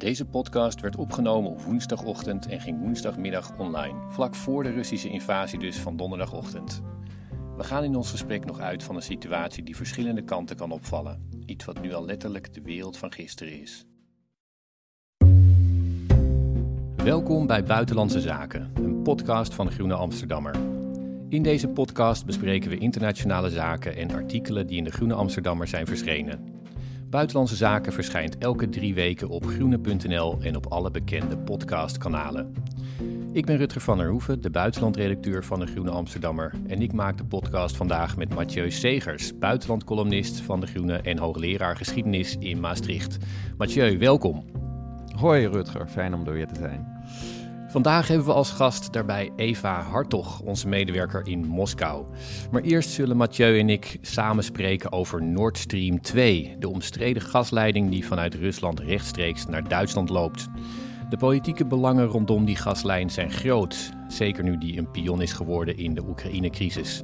Deze podcast werd opgenomen op woensdagochtend en ging woensdagmiddag online, vlak voor de Russische invasie dus van donderdagochtend. We gaan in ons gesprek nog uit van een situatie die verschillende kanten kan opvallen. Iets wat nu al letterlijk de wereld van gisteren is. Welkom bij Buitenlandse Zaken, een podcast van de Groene Amsterdammer. In deze podcast bespreken we internationale zaken en artikelen die in de Groene Amsterdammer zijn verschenen. Buitenlandse Zaken verschijnt elke drie weken op groene.nl en op alle bekende podcastkanalen. Ik ben Rutger van der Hoeven, de buitenlandredacteur van de Groene Amsterdammer. En ik maak de podcast vandaag met Mathieu Segers, buitenlandcolumnist van de Groene en hoogleraar geschiedenis in Maastricht. Mathieu, welkom. Hoi Rutger, fijn om er weer te zijn. Vandaag hebben we als gast daarbij Eva Hartog, onze medewerker in Moskou. Maar eerst zullen Mathieu en ik samen spreken over Nord Stream 2, de omstreden gasleiding die vanuit Rusland rechtstreeks naar Duitsland loopt. De politieke belangen rondom die gaslijn zijn groot, zeker nu die een pion is geworden in de Oekraïne-crisis.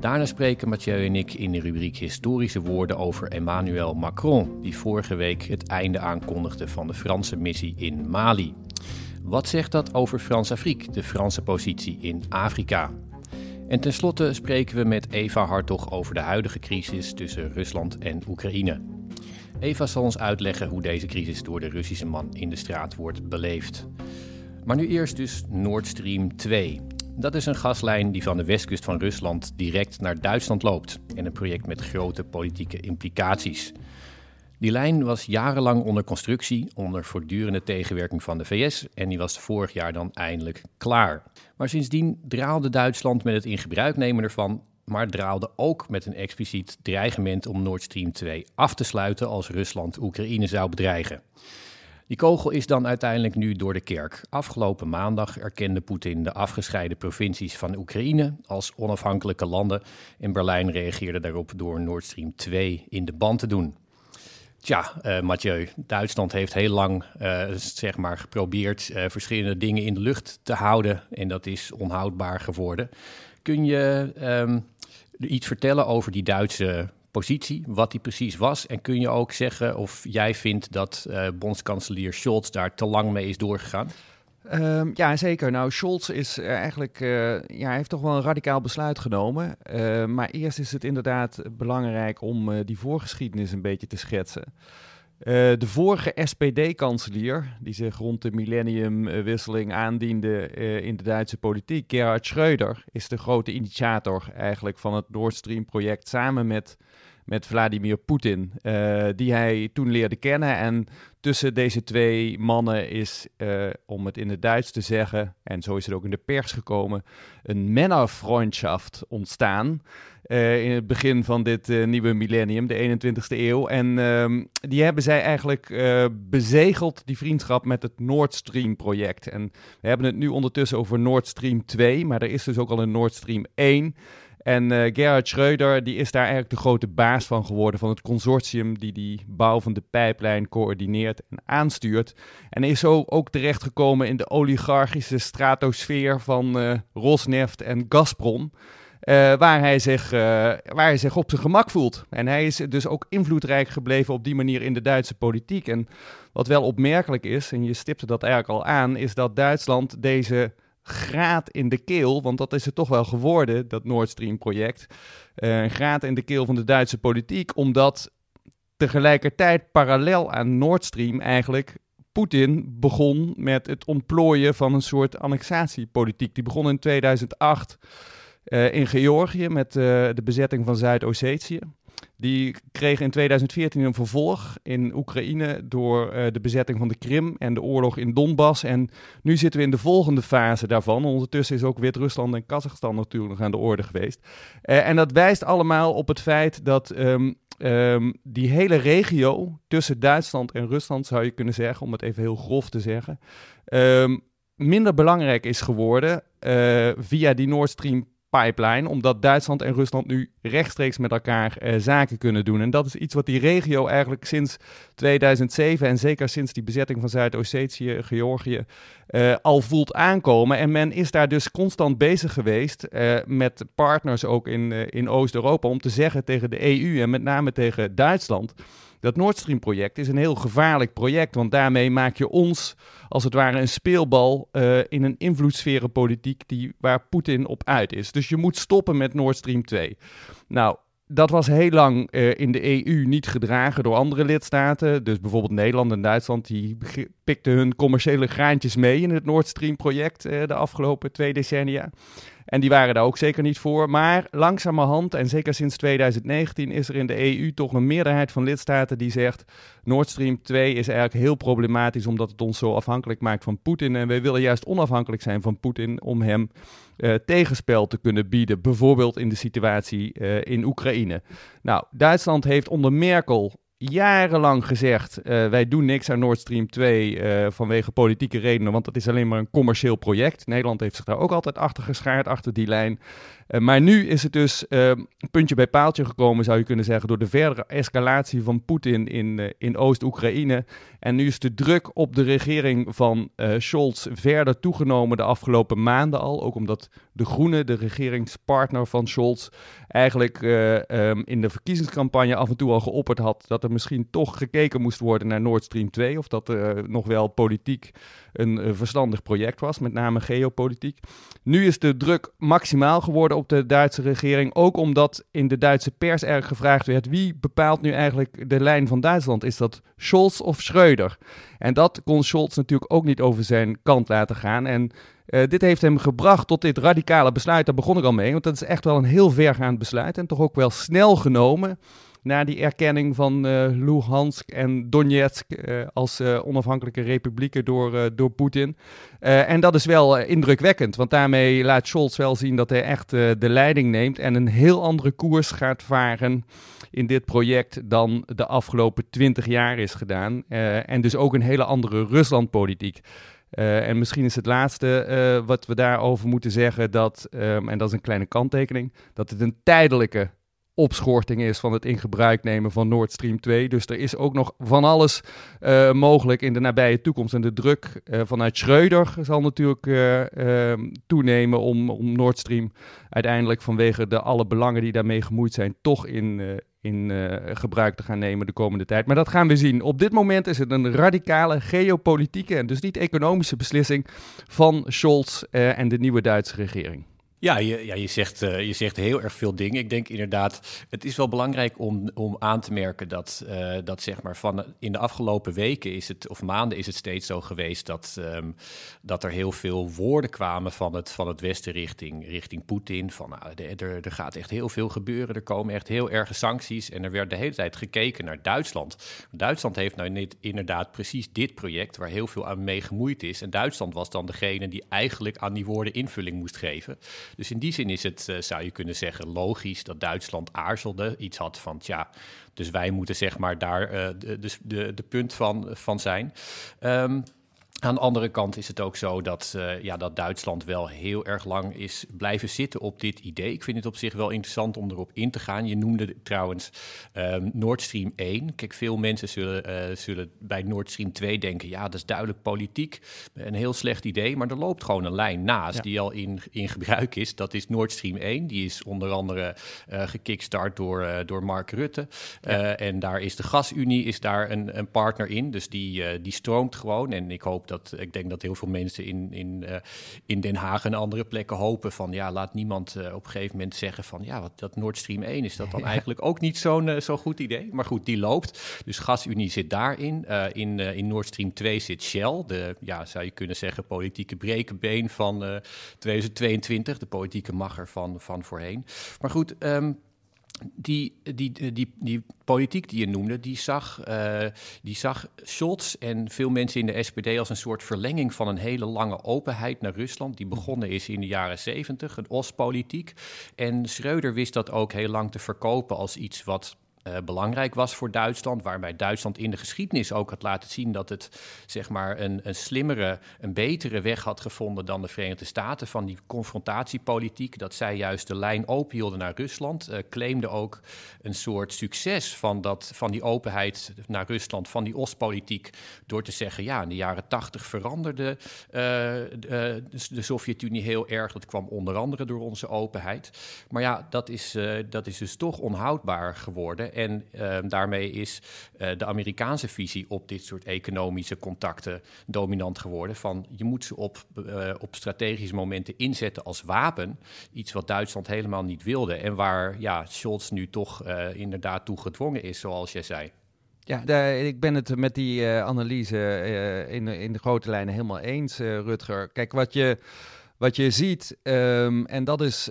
Daarna spreken Mathieu en ik in de rubriek Historische woorden over Emmanuel Macron, die vorige week het einde aankondigde van de Franse missie in Mali. Wat zegt dat over Frans-Afrique, de Franse positie in Afrika? En tenslotte spreken we met Eva Hartog over de huidige crisis tussen Rusland en Oekraïne. Eva zal ons uitleggen hoe deze crisis door de Russische man in de straat wordt beleefd. Maar nu eerst dus Nord Stream 2. Dat is een gaslijn die van de westkust van Rusland direct naar Duitsland loopt en een project met grote politieke implicaties. Die lijn was jarenlang onder constructie, onder voortdurende tegenwerking van de VS en die was vorig jaar dan eindelijk klaar. Maar sindsdien draalde Duitsland met het in gebruik nemen ervan, maar draalde ook met een expliciet dreigement om Nord Stream 2 af te sluiten als Rusland Oekraïne zou bedreigen. Die kogel is dan uiteindelijk nu door de kerk. Afgelopen maandag erkende Poetin de afgescheiden provincies van Oekraïne als onafhankelijke landen en Berlijn reageerde daarop door Nord Stream 2 in de band te doen. Tja, uh, Mathieu, Duitsland heeft heel lang uh, zeg maar geprobeerd uh, verschillende dingen in de lucht te houden en dat is onhoudbaar geworden. Kun je um, iets vertellen over die Duitse positie, wat die precies was? En kun je ook zeggen of jij vindt dat bondskanselier Scholz daar te lang mee is doorgegaan? Um, ja, zeker. Nou, Scholz is eigenlijk, uh, ja, heeft toch wel een radicaal besluit genomen. Uh, maar eerst is het inderdaad belangrijk om uh, die voorgeschiedenis een beetje te schetsen. de vorige SPD-kanselier, die zich rond de millenniumwisseling aandiende in de Duitse politiek, Gerhard Schröder, is de grote initiator eigenlijk van het Nord Stream-project samen met met Vladimir Poetin, uh, die hij toen leerde kennen. En tussen deze twee mannen is, uh, om het in het Duits te zeggen, en zo is het ook in de pers gekomen, een Männerfreundschaft ontstaan. Uh, in het begin van dit nieuwe millennium, de 21ste eeuw. En ehm, die hebben zij eigenlijk bezegeld, die vriendschap, met het Nord Stream project. En we hebben het nu ondertussen over Nord Stream 2, maar er is dus ook al een Nord Stream 1. En uh, Gerhard Schreuder die is daar eigenlijk de grote baas van geworden, van het consortium die die bouw van de pijplijn coördineert en aanstuurt. En is zo ook terechtgekomen in de oligarchische stratosfeer van uh, Rosneft en Gazprom. Uh, waar, hij zich, waar hij zich op zijn gemak voelt. En hij is dus ook invloedrijk gebleven op die manier in de Duitse politiek. En wat wel opmerkelijk is, en je stipte dat eigenlijk al aan, is dat Duitsland deze graat in de keel, want dat is het toch wel geworden, dat Nord Stream project. Uh, een graat in de keel van de Duitse politiek, omdat tegelijkertijd parallel aan Nord Stream eigenlijk Poetin begon met het ontplooien van een soort annexatiepolitiek. Die begon in 2008 uh, eh, in Georgië met uh, de bezetting van Zuid-Ossetië. Die kreeg in 2014 een vervolg in Oekraïne door uh, de bezetting van de Krim en de oorlog in Donbass. En nu zitten we in de volgende fase daarvan. Ondertussen is ook Wit-Rusland en Kazachstan natuurlijk nog aan de orde geweest. Uh, en dat wijst allemaal op het feit dat um, um, die hele regio tussen Duitsland en Rusland, zou je kunnen zeggen, om het even heel grof te zeggen, um, minder belangrijk is geworden uh, via die Nord Stream pipeline, omdat Duitsland en Rusland nu rechtstreeks met elkaar uh, zaken kunnen doen. En dat is iets wat die regio eigenlijk sinds 2007 en zeker sinds die bezetting van Zuid-Ossetië, Georgië, uh, al voelt aankomen. En men is daar dus constant bezig geweest met partners ook in, in Oost-Europa om te zeggen tegen de EU en met name tegen Duitsland Dat Nord Stream project is een heel gevaarlijk project, want daarmee maak je ons als het ware een speelbal uh, in een invloedssferenpolitiek die, waar Poetin op uit is. Dus je moet stoppen met Nord Stream 2. Nou, dat was heel lang uh, in de EU niet gedragen door andere lidstaten. Dus bijvoorbeeld Nederland en Duitsland, die pikten hun commerciële graantjes mee in het Nord Stream project uh, de afgelopen twee decennia. En die waren daar ook zeker niet voor. Maar langzamerhand, en zeker sinds 2019, is er in de EU toch een meerderheid van lidstaten die zegt: Nord Stream 2 is eigenlijk heel problematisch omdat het ons zo afhankelijk maakt van Poetin. En wij willen juist onafhankelijk zijn van Poetin om hem uh, tegenspel te kunnen bieden. Bijvoorbeeld in de situatie uh, in Oekraïne. Nou, Duitsland heeft onder Merkel jarenlang gezegd: uh, wij doen niks aan Nord Stream 2 uh, vanwege politieke redenen, want dat is alleen maar een commercieel project. Nederland heeft zich daar ook altijd achter geschaard, achter die lijn. Uh, maar nu is het dus een puntje bij paaltje gekomen, zou je kunnen zeggen, door de verdere escalatie van Poetin in, in Oost-Oekraïne. En nu is de druk op de regering van Scholz verder toegenomen de afgelopen maanden al. Ook omdat de Groenen, de regeringspartner van Scholz, eigenlijk um, in de verkiezingscampagne af en toe al geopperd had dat er misschien toch gekeken moest worden naar Nord Stream 2. Of dat er nog wel politiek een verstandig project was, met name geopolitiek. Nu is de druk maximaal geworden op de Duitse regering. Ook omdat in de Duitse pers erg gevraagd werd: wie bepaalt nu eigenlijk de lijn van Duitsland? Is dat Scholz of Schreuder? En dat kon Scholz natuurlijk ook niet over zijn kant laten gaan. En uh, dit heeft hem gebracht tot dit radicale besluit. Daar begon ik al mee, want dat is echt wel een heel vergaand besluit en toch ook wel snel genomen na die erkenning van uh, Luhansk en Donetsk uh, als uh, onafhankelijke republieken door, door Poetin. en dat is wel indrukwekkend, want daarmee laat Scholz wel zien dat hij echt de leiding neemt en een heel andere koers gaat varen in dit project dan de afgelopen twintig jaar is gedaan. en dus ook een hele andere Ruslandpolitiek. Uh, en misschien is het laatste wat we daarover moeten zeggen, dat, um, en dat is een kleine kanttekening, dat het een tijdelijke opschorting is van het in gebruik nemen van Nord Stream 2. Dus er is ook nog van alles uh, mogelijk in de nabije toekomst. En de druk uh, vanuit Schreuder zal natuurlijk uh, toenemen om, om Nord Stream uiteindelijk vanwege de alle belangen die daarmee gemoeid zijn, toch in, in gebruik te gaan nemen de komende tijd. Maar dat gaan we zien. Op dit moment is het een radicale geopolitieke en dus niet economische beslissing van Scholz en de nieuwe Duitse regering. Ja, je, ja, je, zegt, uh, je zegt heel erg veel dingen. Ik denk inderdaad, het is wel belangrijk om, om aan te merken dat, uh, dat zeg maar van in de afgelopen weken is het, of maanden is het steeds zo geweest dat, um, dat er heel veel woorden kwamen van het, van het Westen richting, richting Poetin. Van nou, er, er gaat echt heel veel gebeuren, er komen echt heel erge sancties. En er werd de hele tijd gekeken naar Duitsland. Duitsland heeft nou niet, inderdaad precies dit project waar heel veel aan mee gemoeid is. En Duitsland was dan degene die eigenlijk aan die woorden invulling moest geven. Dus in die zin is het, uh, zou je kunnen zeggen, logisch dat Duitsland aarzelde. Iets had van, tja, dus wij moeten zeg maar daar uh, de, de, punt van, van zijn. Um, aan de andere kant is het ook zo dat, uh, ja, dat Duitsland wel heel erg lang is blijven zitten op dit idee. Ik vind het op zich wel interessant om erop in te gaan. Je noemde trouwens um, Nord Stream 1. Kijk, veel mensen zullen, uh, zullen bij Nord Stream 2 denken... ja, dat is duidelijk politiek, een heel slecht idee... maar er loopt gewoon een lijn naast ja. die al in, in gebruik is. Dat is Nord Stream 1. Die is onder andere uh, gekickstart door, door Mark Rutte. Ja. en daar is de Gasunie is daar een, een partner in. Dus die, die stroomt gewoon. En ik hoop dat dat ik denk dat heel veel mensen in, in, uh, in Den Haag en andere plekken hopen van ja, laat niemand uh, op een gegeven moment zeggen van ja, wat dat Nord Stream 1 is dat dan eigenlijk ook niet zo'n uh, zo goed idee. Maar goed, die loopt. Dus GasUnie zit daarin. in, in Nord Stream 2 zit Shell, de ja, zou je kunnen zeggen politieke brekenbeen van 2022, de politieke macher van, van voorheen. Maar goed, um, die, die, die, die politiek die je noemde, die zag, uh, die zag Scholz en veel mensen in de SPD als een soort verlenging van een hele lange openheid naar Rusland, die begonnen is in de jaren zeventig, een Oostpolitiek. En Schreuder wist dat ook heel lang te verkopen als iets wat uh, belangrijk was voor Duitsland. Waarbij Duitsland in de geschiedenis ook had laten zien dat het zeg maar een, een slimmere, een betere weg had gevonden dan de Verenigde Staten van die confrontatiepolitiek. Dat zij juist de lijn open hielden naar Rusland. Uh, claimde ook een soort succes van, dat, van die openheid naar Rusland, van die Oostpolitiek. Door te zeggen, ja, in de jaren tachtig veranderde uh, de, de Sovjet-Unie heel erg. Dat kwam onder andere door onze openheid. Maar ja, dat is, dat is dus toch onhoudbaar geworden. En ehm, daarmee is de Amerikaanse visie op dit soort economische contacten dominant geworden. Van je moet ze op, op strategische momenten inzetten als wapen. Iets wat Duitsland helemaal niet wilde. En waar ja, Scholz nu toch inderdaad toe gedwongen is, zoals jij zei. Ja, daar, ik ben het met die analyse in, in de grote lijnen helemaal eens, Rutger. Kijk, wat je, wat je ziet, um, en dat is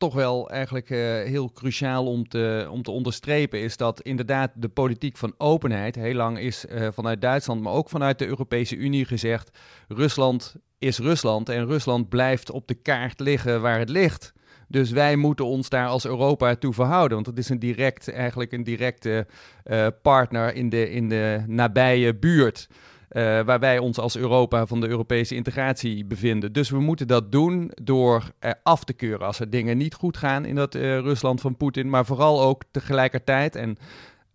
toch wel eigenlijk heel cruciaal om te, om te onderstrepen, is dat inderdaad de politiek van openheid heel lang is vanuit Duitsland, maar ook vanuit de Europese Unie gezegd: Rusland is Rusland en Rusland blijft op de kaart liggen waar het ligt. Dus wij moeten ons daar als Europa toe verhouden. Want het is een direct, eigenlijk een directe uh, partner in de, in de nabije buurt. Uh, waar wij ons als Europa van de Europese integratie bevinden. Dus we moeten dat doen door er af te keuren als er dingen niet goed gaan in dat uh, Rusland van Poetin. Maar vooral ook tegelijkertijd, en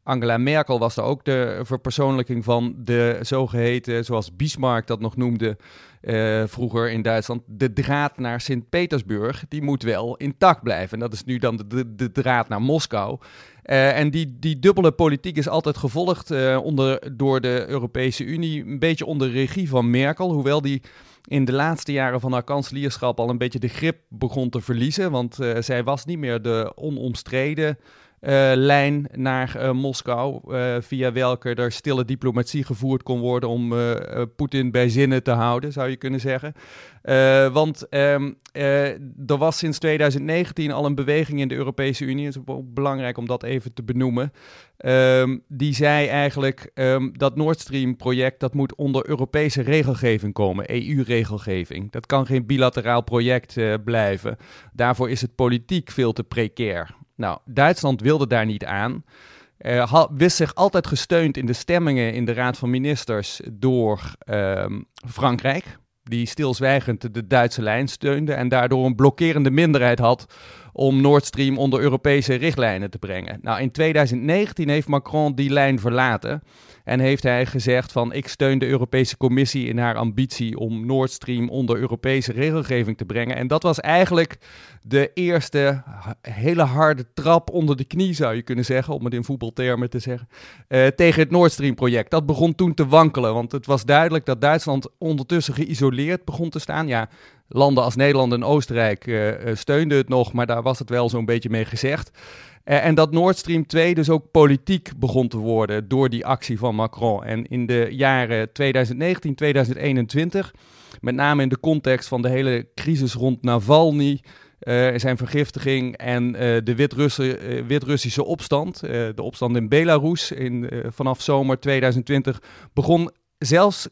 Angela Merkel was daar ook de verpersoonlijking van de zogeheten, zoals Bismarck dat nog noemde uh, vroeger in Duitsland, de draad naar Sint-Petersburg, die moet wel intact blijven. En dat is nu dan de, de draad naar Moskou. Uh, en die, die dubbele politiek is altijd gevolgd uh, onder, door de Europese Unie, een beetje onder regie van Merkel, hoewel die in de laatste jaren van haar kanselierschap al een beetje de grip begon te verliezen, want zij was niet meer de onomstreden lijn naar uh, Moskou, uh, via welke er stille diplomatie gevoerd kon worden om Poetin bij zinnen te houden, zou je kunnen zeggen. want um, er was sinds 2019 al een beweging in de Europese Unie, het is ook belangrijk om dat even te benoemen, um, die zei eigenlijk um, dat Nord Stream project dat moet onder Europese regelgeving komen, EU-regelgeving. Dat kan geen bilateraal project blijven. Daarvoor is het politiek veel te precair. Nou, Duitsland wilde daar niet aan. Uh, wist zich altijd gesteund in de stemmingen in de Raad van Ministers door uh, Frankrijk, die stilzwijgend de Duitse lijn steunde en daardoor een blokkerende minderheid had om Nord Stream onder Europese richtlijnen te brengen. Nou, in 2019 heeft Macron die lijn verlaten. En heeft hij gezegd van ik steun de Europese Commissie in haar ambitie om Nord Stream onder Europese regelgeving te brengen. En dat was eigenlijk de eerste hele harde trap onder de knie, zou je kunnen zeggen, om het in voetbaltermen te zeggen, uh, tegen het Nord Stream project. Dat begon toen te wankelen, want het was duidelijk dat Duitsland ondertussen geïsoleerd begon te staan. Ja, landen als Nederland en Oostenrijk uh, steunden het nog, maar daar was het wel zo'n beetje mee gezegd. Uh, en dat Nord Stream 2 dus ook politiek begon te worden door die actie van Macron. En in de jaren 2019, 2021, met name in de context van de hele crisis rond Navalny, uh, zijn vergiftiging en de Wit-Russische Wit opstand, de opstand in Belarus in, vanaf zomer 2020, begon zelfs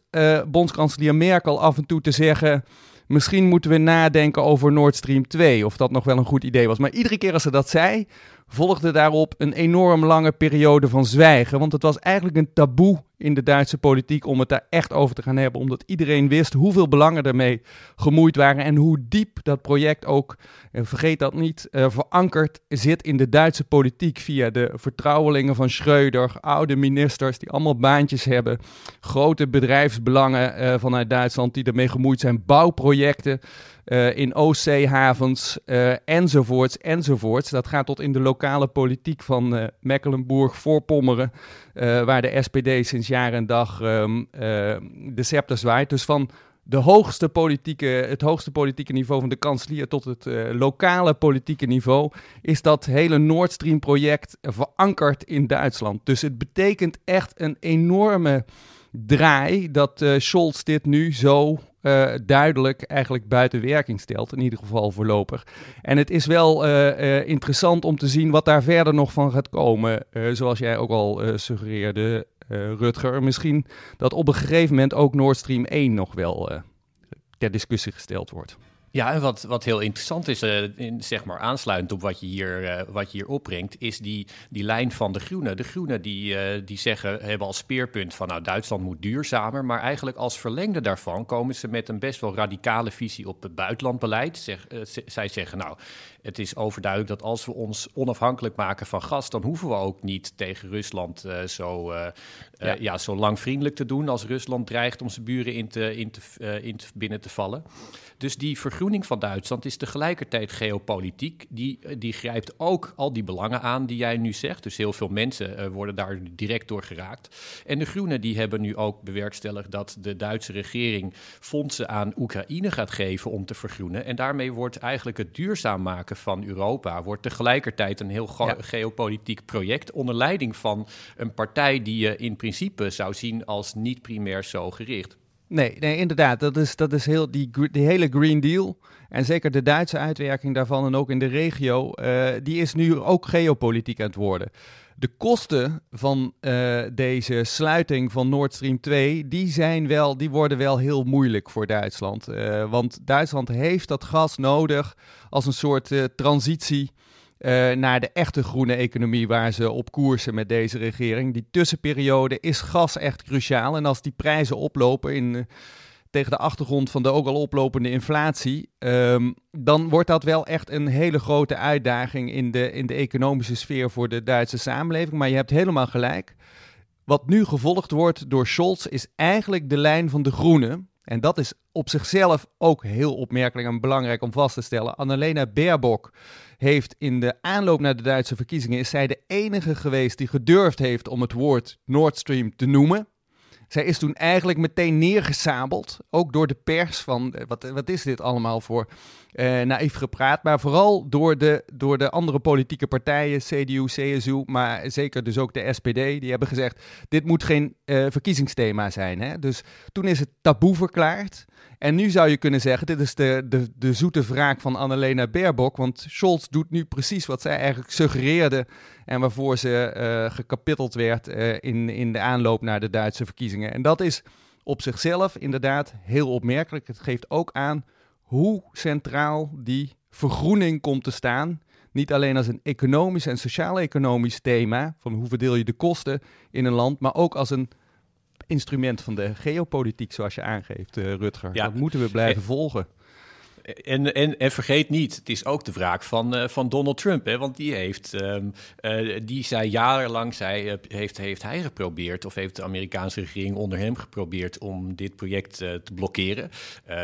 bondskanselier Merkel af en toe te zeggen misschien moeten we nadenken over Nord Stream 2, of dat nog wel een goed idee was. Maar iedere keer als ze dat zei, volgde daarop een enorm lange periode van zwijgen. Want het was eigenlijk een taboe in de Duitse politiek om het daar echt over te gaan hebben. Omdat iedereen wist hoeveel belangen ermee gemoeid waren en hoe diep dat project ook, en vergeet dat niet, uh, verankerd zit in de Duitse politiek via de vertrouwelingen van Schreuder, oude ministers die allemaal baantjes hebben, grote bedrijfsbelangen uh, vanuit Duitsland die ermee gemoeid zijn, bouwprojecten. Uh, in Oostzeehavens uh, enzovoorts enzovoorts. Dat gaat tot in de lokale politiek van uh, Mecklenburg-Voorpommeren, waar de SPD sinds jaar en dag um, de scepter zwaait. Dus van de hoogste politieke, het hoogste politieke niveau van de kanselier tot het lokale politieke niveau is dat hele Nord Stream project verankerd in Duitsland. Dus het betekent echt een enorme draai dat Scholz dit nu zo uh, duidelijk eigenlijk buiten werking stelt. In ieder geval voorlopig. En het is wel uh, uh, interessant om te zien wat daar verder nog van gaat komen. zoals jij ook al suggereerde, Rutger. Misschien dat op een gegeven moment ook Nord Stream 1 nog wel ter discussie gesteld wordt. Ja, en wat, wat heel interessant is, uh, in, zeg maar aansluitend op wat je hier, uh, wat je hier opbrengt, is die, die lijn van de Groenen. De Groenen die, uh, die zeggen, hebben als speerpunt van nou Duitsland moet duurzamer, maar eigenlijk als verlengde daarvan komen ze met een best wel radicale visie op het buitenlandbeleid. Zeg, zij zeggen nou, het is overduidelijk dat als we ons onafhankelijk maken van gas, dan hoeven we ook niet tegen Rusland zo, ja. ja. zo lang vriendelijk te doen als Rusland dreigt om zijn buren in te, in te, in te binnen te vallen. Dus die vergroening van Duitsland is tegelijkertijd geopolitiek. Die, die grijpt ook al die belangen aan die jij nu zegt. Dus heel veel mensen worden daar direct door geraakt. En de Groenen die hebben nu ook bewerkstelligd dat de Duitse regering fondsen aan Oekraïne gaat geven om te vergroenen. En daarmee wordt eigenlijk het duurzaam maken van Europa wordt tegelijkertijd een heel geopolitiek project onder leiding van een partij die je in principe zou zien als niet primair zo gericht. Nee, nee inderdaad. Dat is, dat is heel, die, die hele Green Deal. En zeker de Duitse uitwerking daarvan en ook in de regio. Uh, die is nu ook geopolitiek aan het worden. De kosten van uh, deze sluiting van Nord Stream 2, die, zijn wel, die worden wel heel moeilijk voor Duitsland. Uh, want Duitsland heeft dat gas nodig als een soort transitie naar de echte groene economie waar ze op koersen met deze regering. Die tussenperiode is gas echt cruciaal. En als die prijzen oplopen in, uh, tegen de achtergrond van de ook al oplopende inflatie, um, dan wordt dat wel echt een hele grote uitdaging in de, in de economische sfeer voor de Duitse samenleving. Maar je hebt helemaal gelijk. Wat nu gevolgd wordt door Scholz is eigenlijk de lijn van de groenen. En dat is op zichzelf ook heel opmerkelijk en belangrijk om vast te stellen. Annalena Baerbock heeft in de aanloop naar de Duitse verkiezingen... is zij de enige geweest die gedurfd heeft om het woord Nord Stream te noemen. Zij is toen eigenlijk meteen neergesabeld, ook door de pers, van eh, wat, wat is dit allemaal voor uh, naïef gepraat. Maar vooral door de, door de andere politieke partijen, CDU, CSU, maar zeker dus ook de SPD. Die hebben gezegd, dit moet geen uh, verkiezingsthema zijn. Hè? Dus toen is het taboe verklaard. En nu zou je kunnen zeggen, dit is de, de, de zoete wraak van Annalena Baerbock. Want Scholz doet nu precies wat zij eigenlijk suggereerde en waarvoor ze uh, gekapitteld werd in, in de aanloop naar de Duitse verkiezingen. En dat is op zichzelf inderdaad heel opmerkelijk. Het geeft ook aan hoe centraal die vergroening komt te staan. Niet alleen als een economisch en sociaal-economisch thema, van hoe verdeel je de kosten in een land, maar ook als een instrument van de geopolitiek, zoals je aangeeft, uh, Rutger. Ja. Dat moeten we blijven volgen. En, en, en vergeet niet, het is ook de wraak van, uh, van Donald Trump. Hè? Want die heeft, um, uh, die zei jarenlang, zei, uh, heeft, heeft hij geprobeerd, of heeft de Amerikaanse regering onder hem geprobeerd om dit project te blokkeren,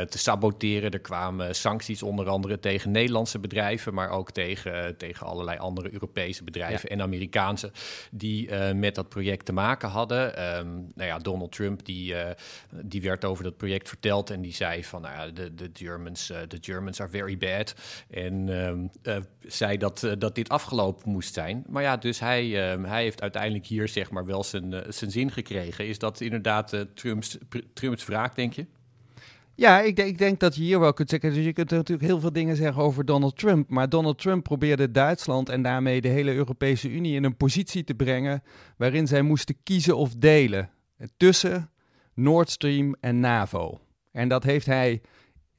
te saboteren. Er kwamen sancties onder andere tegen Nederlandse bedrijven, maar ook tegen, tegen allerlei andere Europese bedrijven ja. en Amerikaanse die met dat project te maken hadden. Um, nou ja, Donald Trump die, die werd over dat project verteld en die zei van, nou ja, de, de Germans the Germans are very bad. En uh, zei dat, uh, dat dit afgelopen moest zijn. Maar ja, dus hij, uh, hij heeft uiteindelijk hier zeg maar wel zijn, eh, zijn zin gekregen. Is dat inderdaad Trumps, Trumps wraak, denk je? Ja, ik, ik, denk dat je hier wel kunt zeggen. Dus je kunt natuurlijk heel veel dingen zeggen over Donald Trump. Maar Donald Trump probeerde Duitsland en daarmee de hele Europese Unie in een positie te brengen. waarin zij moesten kiezen of delen tussen Nord Stream en NAVO. En dat heeft hij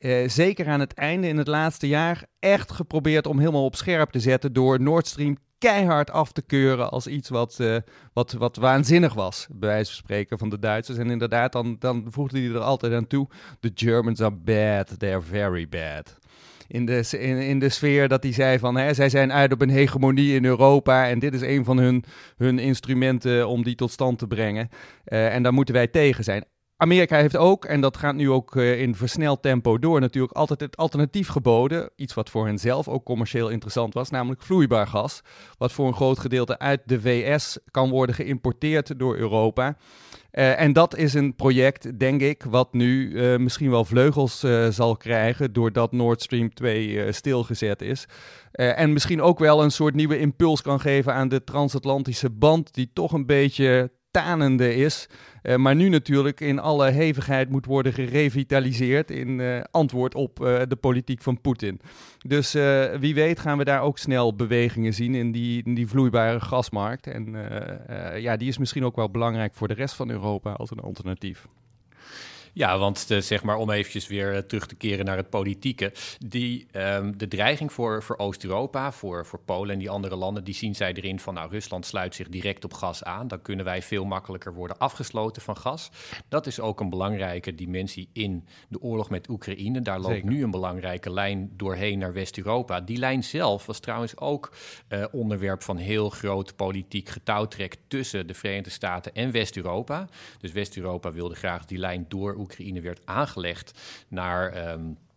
uh, zeker aan het einde in het laatste jaar echt geprobeerd om helemaal op scherp te zetten door Nord Stream keihard af te keuren als iets wat, uh, wat, wat waanzinnig was, bij wijze van spreken van de Duitsers. En inderdaad, dan, dan voegde hij er altijd aan toe, the Germans are bad, they're very bad. In de, in, in de sfeer dat hij zei van, hè, zij zijn uit op een hegemonie in Europa en dit is een van hun, hun instrumenten om die tot stand te brengen. Uh, en daar moeten wij tegen zijn. Amerika heeft ook, en dat gaat nu ook uh, in versneld tempo door, natuurlijk altijd het alternatief geboden. Iets wat voor hen zelf ook commercieel interessant was, namelijk vloeibaar gas. Wat voor een groot gedeelte uit de VS kan worden geïmporteerd door Europa. Uh, en dat is een project, denk ik, wat nu uh, misschien wel vleugels zal krijgen doordat Nord Stream 2 stilgezet is. en misschien ook wel een soort nieuwe impuls kan geven aan de transatlantische band, die toch een beetje tanende is. Uh, maar nu natuurlijk in alle hevigheid moet worden gerevitaliseerd in uh, antwoord op uh, de politiek van Poetin. Dus wie weet gaan we daar ook snel bewegingen zien in die, in die vloeibare gasmarkt. En ja, die is misschien ook wel belangrijk voor de rest van Europa als een alternatief. Ja, want de, zeg maar om eventjes weer eh, terug te keren naar het politieke. Die, um, de dreiging voor, voor Oost-Europa, voor, voor Polen en die andere landen, die zien zij erin van nou, Rusland sluit zich direct op gas aan. Dan kunnen wij veel makkelijker worden afgesloten van gas. Dat is ook een belangrijke dimensie in de oorlog met Oekraïne. Daar loopt nu een belangrijke lijn doorheen naar West-Europa. Die lijn zelf was trouwens ook uh, onderwerp van heel groot politiek getouwtrek tussen de Verenigde Staten en West-Europa. Dus West-Europa wilde graag die lijn door Oekraïne werd aangelegd naar. Um, eh,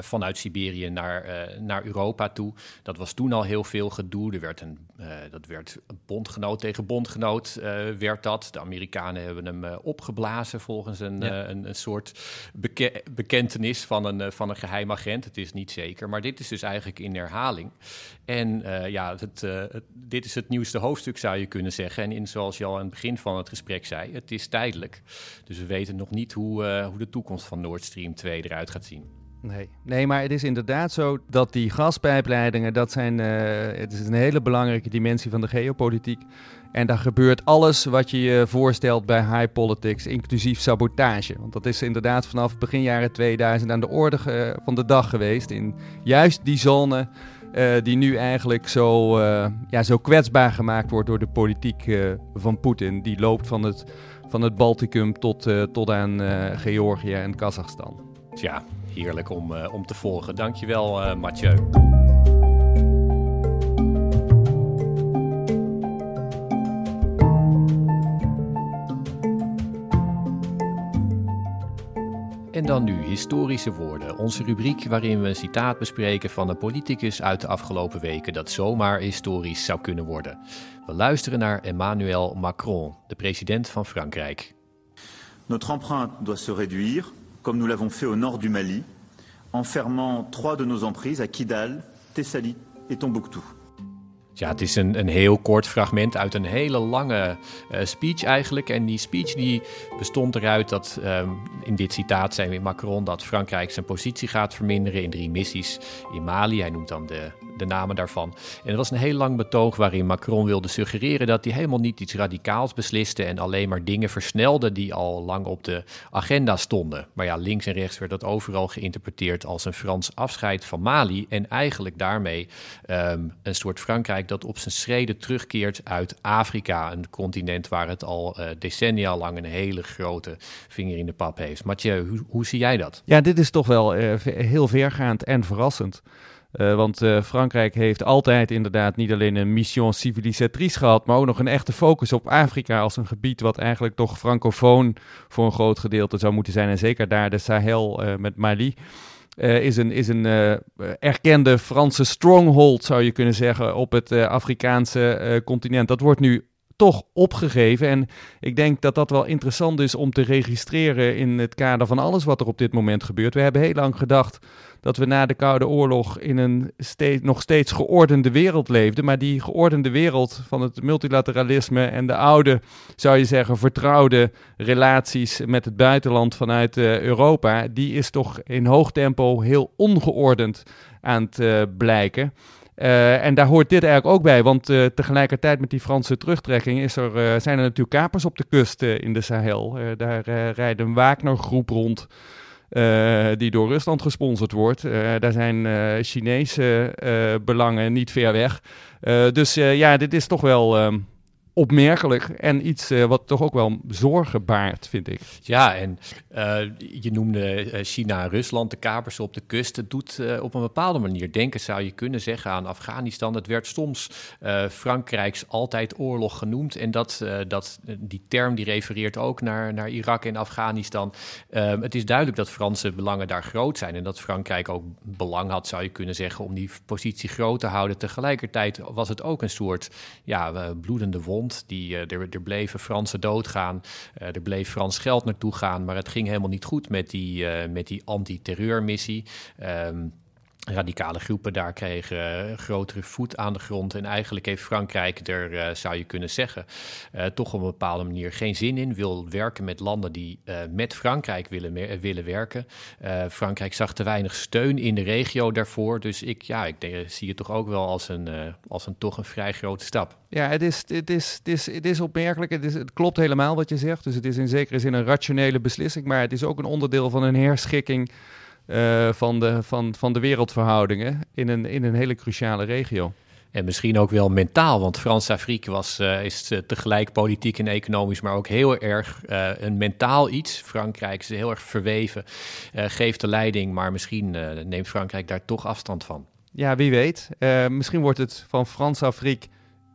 vanuit Siberië naar, uh, naar Europa toe. Dat was toen al heel veel gedoe. Er werd een, uh, dat werd bondgenoot tegen bondgenoot, werd dat. De Amerikanen hebben hem opgeblazen volgens een, een, een, soort beke bekentenis van een, van een geheim agent. Het is niet zeker, maar dit is dus eigenlijk in herhaling. En ja, het, het, dit is het nieuwste hoofdstuk, zou je kunnen zeggen. En in, zoals je al aan het begin van het gesprek zei, het is tijdelijk. Dus we weten nog niet hoe, hoe de toekomst van Nord Stream 2 eruit gaat zien. Nee. nee, maar het is inderdaad zo dat die gaspijpleidingen, dat zijn, uh, het is een hele belangrijke dimensie van de geopolitiek. En daar gebeurt alles wat je je voorstelt bij high politics, inclusief sabotage. Want dat is inderdaad vanaf begin jaren 2000 aan de orde van de dag geweest. In juist die zone uh, die nu eigenlijk zo, ja, zo kwetsbaar gemaakt wordt door de politiek van Poetin. Die loopt van het, van het Balticum tot, tot aan Georgië en Kazachstan. Tja, heerlijk om, uh, om te volgen. Dankjewel, uh, Mathieu. En dan nu historische woorden, onze rubriek waarin we een citaat bespreken van een politicus uit de afgelopen weken dat zomaar historisch zou kunnen worden. We luisteren naar Emmanuel Macron, de president van Frankrijk. Notre empreinte doit se réduire comme nous l'avons fait au nord du Mali, en fermant trois de nos emprises à Kidal, Thessalie et Tombouctou. Ja, het is een, heel kort fragment uit een hele lange uh, speech eigenlijk. En die speech die bestond eruit dat, um, in dit citaat zijn we Macron, dat Frankrijk zijn positie gaat verminderen in drie missies in Mali. Hij noemt dan de, de namen daarvan. En het was een heel lang betoog waarin Macron wilde suggereren dat hij helemaal niet iets radicaals besliste en alleen maar dingen versnelde die al lang op de agenda stonden. Maar ja, links en rechts werd dat overal geïnterpreteerd als een Frans afscheid van Mali. En eigenlijk daarmee um, een soort Frankrijk dat op zijn schreden terugkeert uit Afrika, een continent waar het al uh, decennia lang een hele grote vinger in de pap heeft. Mathieu, hoe, hoe zie jij dat? Ja, dit is toch wel uh, heel vergaand en verrassend. Uh, want uh, Frankrijk heeft altijd inderdaad niet alleen een mission civilisatrice gehad, maar ook nog een echte focus op Afrika als een gebied wat eigenlijk toch francofoon voor een groot gedeelte zou moeten zijn. En zeker daar de Sahel uh, met Mali. Is een, is een erkende Franse stronghold, zou je kunnen zeggen, op het Afrikaanse continent. Dat wordt nu toch opgegeven. En ik denk dat dat wel interessant is om te registreren in het kader van alles wat er op dit moment gebeurt. We hebben heel lang gedacht dat we na de Koude Oorlog in een steeds, nog steeds geordende wereld leefden. Maar die geordende wereld van het multilateralisme en de oude, zou je zeggen, vertrouwde relaties met het buitenland vanuit uh, Europa, die is toch in hoog tempo heel ongeordend aan het uh, blijken. Uh, en daar hoort dit eigenlijk ook bij, want tegelijkertijd met die Franse terugtrekking is er, zijn er natuurlijk kapers op de kust in de Sahel. daar rijdt een Wagner-groep rond. Die door Rusland gesponsord wordt. daar zijn Chinese belangen niet ver weg. dus ja, dit is toch wel um, opmerkelijk en iets uh, wat toch ook wel zorgen baart, vind ik. Ja, en uh, je noemde China en Rusland, de kapers op de kust. Het doet op een bepaalde manier denken, zou je kunnen zeggen, aan Afghanistan. Het werd soms Frankrijks altijd oorlog genoemd. En dat, dat, die term die refereert ook naar, naar Irak en Afghanistan. Ehm, het is duidelijk dat Franse belangen daar groot zijn. En dat Frankrijk ook belang had, zou je kunnen zeggen, om die positie groot te houden. Tegelijkertijd was het ook een soort ja, bloedende wond die, uh, er, er bleven Fransen doodgaan. Uh, er bleef Frans geld naartoe gaan. Maar het ging helemaal niet goed met die, uh, met die anti-terreurmissie. Um, radicale groepen daar kregen grotere voet aan de grond. En eigenlijk heeft Frankrijk er, uh, zou je kunnen zeggen, uh, toch op een bepaalde manier geen zin in. Wil werken met landen die met Frankrijk willen, willen werken. Frankrijk zag te weinig steun in de regio daarvoor. Dus ik, ja, ik denk, zie het toch ook wel als een, als een toch een vrij grote stap. Ja, het is, het is, het is, het is opmerkelijk. Het klopt helemaal wat je zegt. Dus het is in zekere zin een rationele beslissing. Maar het is ook een onderdeel van een herschikking uh, van, de, van, van de wereldverhoudingen in een, in een hele cruciale regio. En misschien ook wel mentaal, want Frans-Afrique was, uh, is uh, tegelijk politiek en economisch, maar ook heel erg uh, een mentaal iets. Frankrijk is heel erg verweven, geeft de leiding, maar misschien neemt Frankrijk daar toch afstand van. Ja, wie weet. misschien wordt het van Frans-Afrique